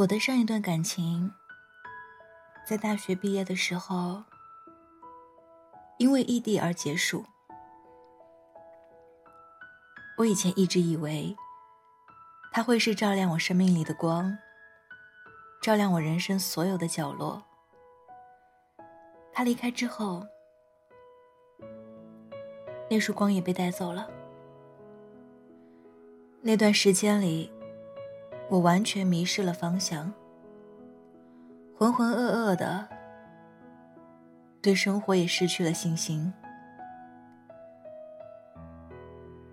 我的上一段感情，在大学毕业的时候，因为异地而结束。我以前一直以为，他会是照亮我生命里的光，照亮我人生所有的角落。他离开之后，那束光也被带走了。那段时间里。我完全迷失了方向，浑浑噩噩的，对生活也失去了信心，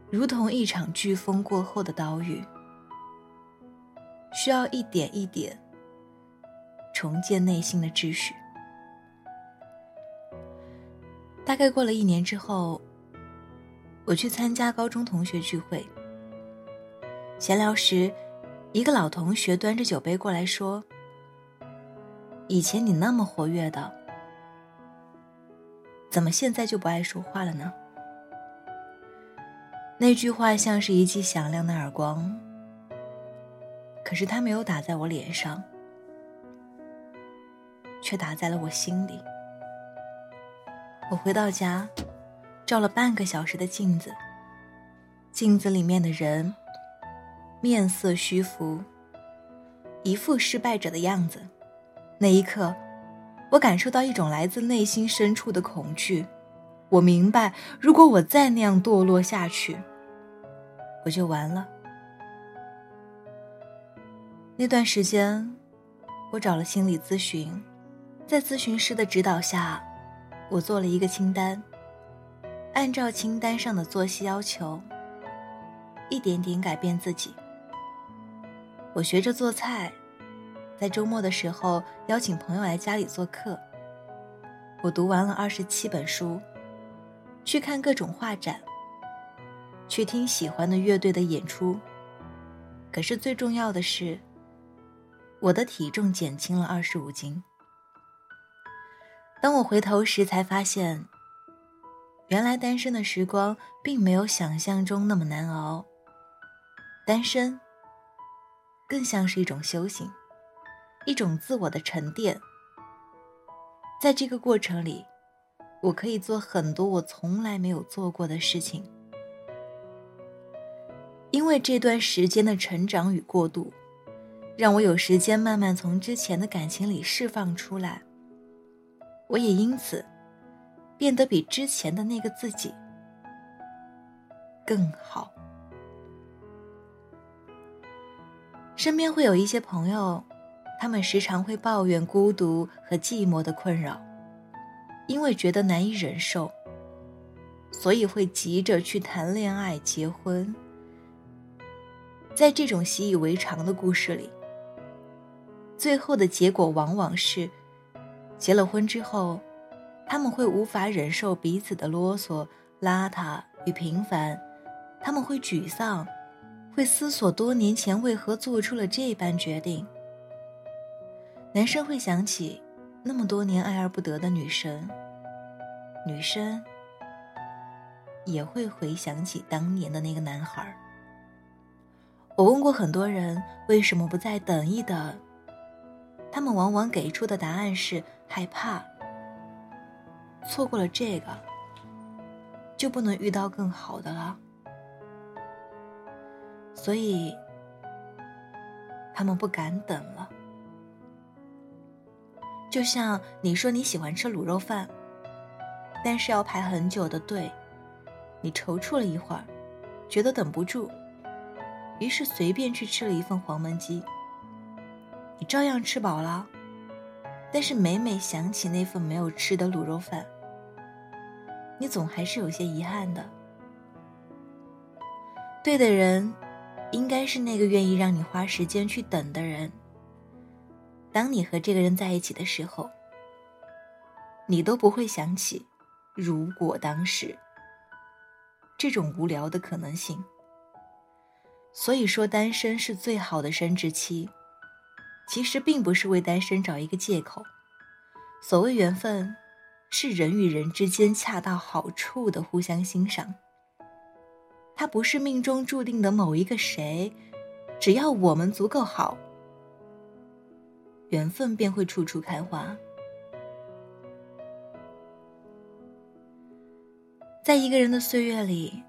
如同一场飓风过后的岛屿，需要一点一点重建内心的秩序。大概过了一年之后，我去参加高中同学聚会，闲聊时。一个老同学端着酒杯过来说：“以前你那么活跃的，怎么现在就不爱说话了呢？”那句话像是一记响亮的耳光，可是它没有打在我脸上，却打在了我心里。我回到家，照了半个小时的镜子，镜子里面的人。面色虚浮，一副失败者的样子。那一刻，我感受到一种来自内心深处的恐惧。我明白，如果我再那样堕落下去，我就完了。那段时间，我找了心理咨询，在咨询师的指导下，我做了一个清单，按照清单上的作息要求，一点点改变自己。我学着做菜，在周末的时候邀请朋友来家里做客。我读完了二十七本书，去看各种画展，去听喜欢的乐队的演出。可是最重要的是，我的体重减轻了二十五斤。当我回头时，才发现，原来单身的时光并没有想象中那么难熬。单身。更像是一种修行，一种自我的沉淀。在这个过程里，我可以做很多我从来没有做过的事情。因为这段时间的成长与过渡，让我有时间慢慢从之前的感情里释放出来。我也因此变得比之前的那个自己更好。身边会有一些朋友，他们时常会抱怨孤独和寂寞的困扰，因为觉得难以忍受，所以会急着去谈恋爱、结婚。在这种习以为常的故事里，最后的结果往往是，结了婚之后，他们会无法忍受彼此的啰嗦、邋遢与平凡，他们会沮丧。会思索多年前为何做出了这般决定。男生会想起那么多年爱而不得的女生，女生也会回想起当年的那个男孩。我问过很多人为什么不再等一等，他们往往给出的答案是害怕，错过了这个，就不能遇到更好的了。所以，他们不敢等了。就像你说你喜欢吃卤肉饭，但是要排很久的队，你踌躇了一会儿，觉得等不住，于是随便去吃了一份黄焖鸡。你照样吃饱了，但是每每想起那份没有吃的卤肉饭，你总还是有些遗憾的。对的人。应该是那个愿意让你花时间去等的人。当你和这个人在一起的时候，你都不会想起“如果当时”这种无聊的可能性。所以说，单身是最好的生殖期，其实并不是为单身找一个借口。所谓缘分，是人与人之间恰到好处的互相欣赏。它不是命中注定的某一个谁，只要我们足够好，缘分便会处处开花。在一个人的岁月里，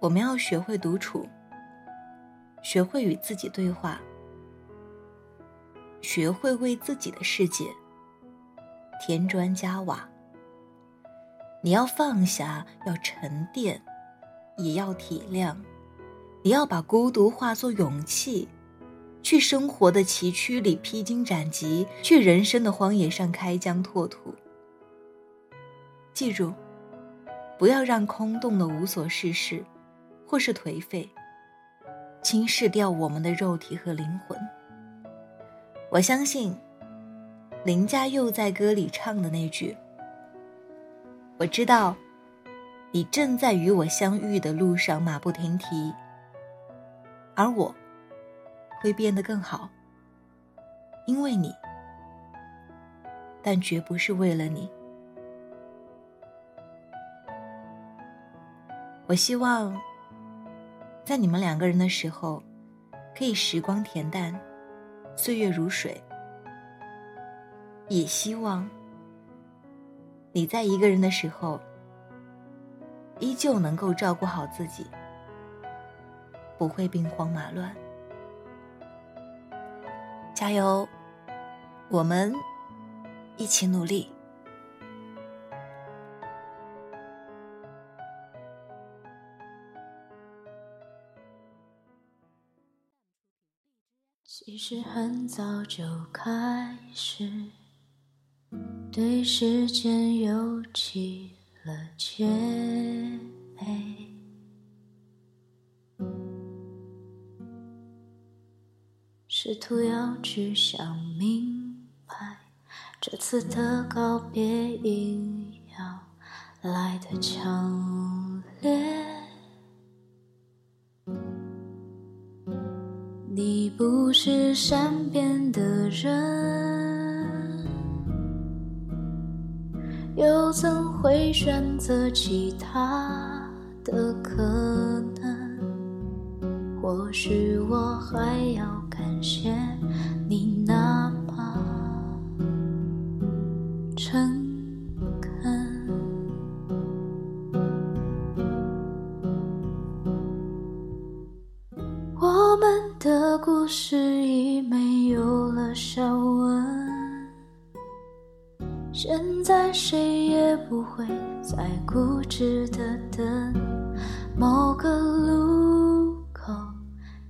我们要学会独处，学会与自己对话，学会为自己的世界添砖加瓦。你要放下，要沉淀，也要体谅。你要把孤独化作勇气，去生活的崎岖里披荆斩棘，去人生的荒野上开疆拓土。记住。不要让空洞的无所事事，或是颓废，侵蚀掉我们的肉体和灵魂。我相信，林家佑在歌里唱的那句：“我知道，你正在与我相遇的路上马不停蹄，而我会变得更好，因为你，但绝不是为了你。”我希望，在你们两个人的时候，可以时光恬淡，岁月如水。也希望你在一个人的时候，依旧能够照顾好自己，不会兵荒马乱。加油，我们一起努力。其实很早就开始对时间有起了戒备，试图要去想明白，这次的告别应要来的强烈。你不是善变的人，又怎会选择其他的可能？或许我还要感谢你那么诚恳。我们。的故事已没有了笑纹，现在谁也不会再固执的等，某个路口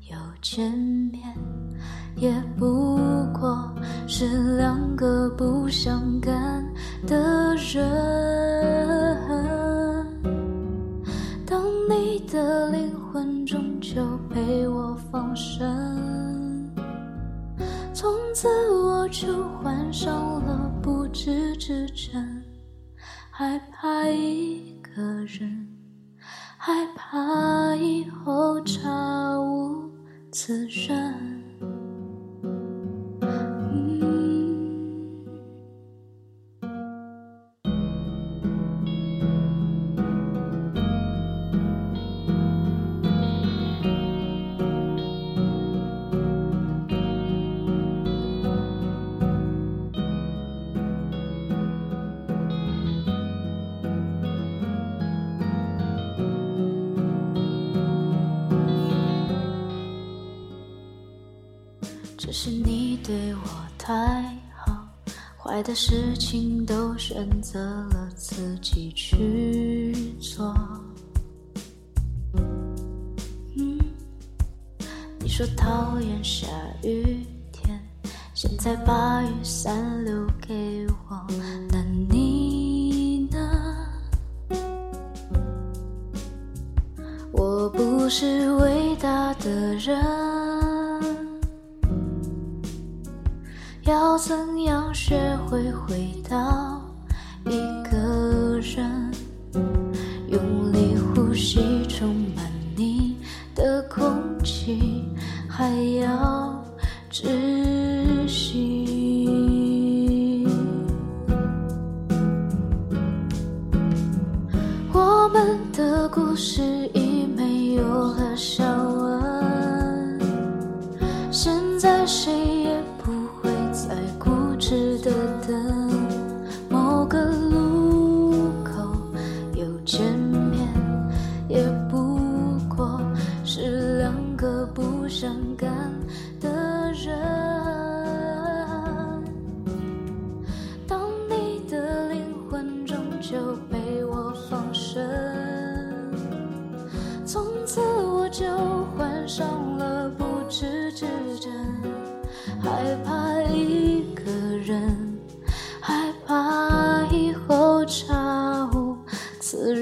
又见面，也不过是两个不相干。此生。太好，坏的事情都选择了自己去做。嗯，你说讨厌下雨天，现在把雨伞留给我，那你呢？我不是伟大的人。要怎样学会回到一个人？用力呼吸，充满你的空气，还要窒息。我们的故事伤感的人。当你的灵魂终究被我放生，从此我就患上了不治之症，害怕一个人，害怕以后查无此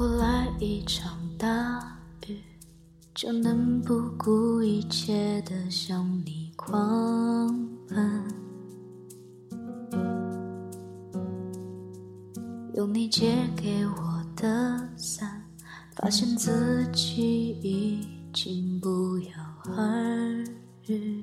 后来一场大雨就能不顾一切的向你狂奔。用你借给我的伞发现自己已经不言而喻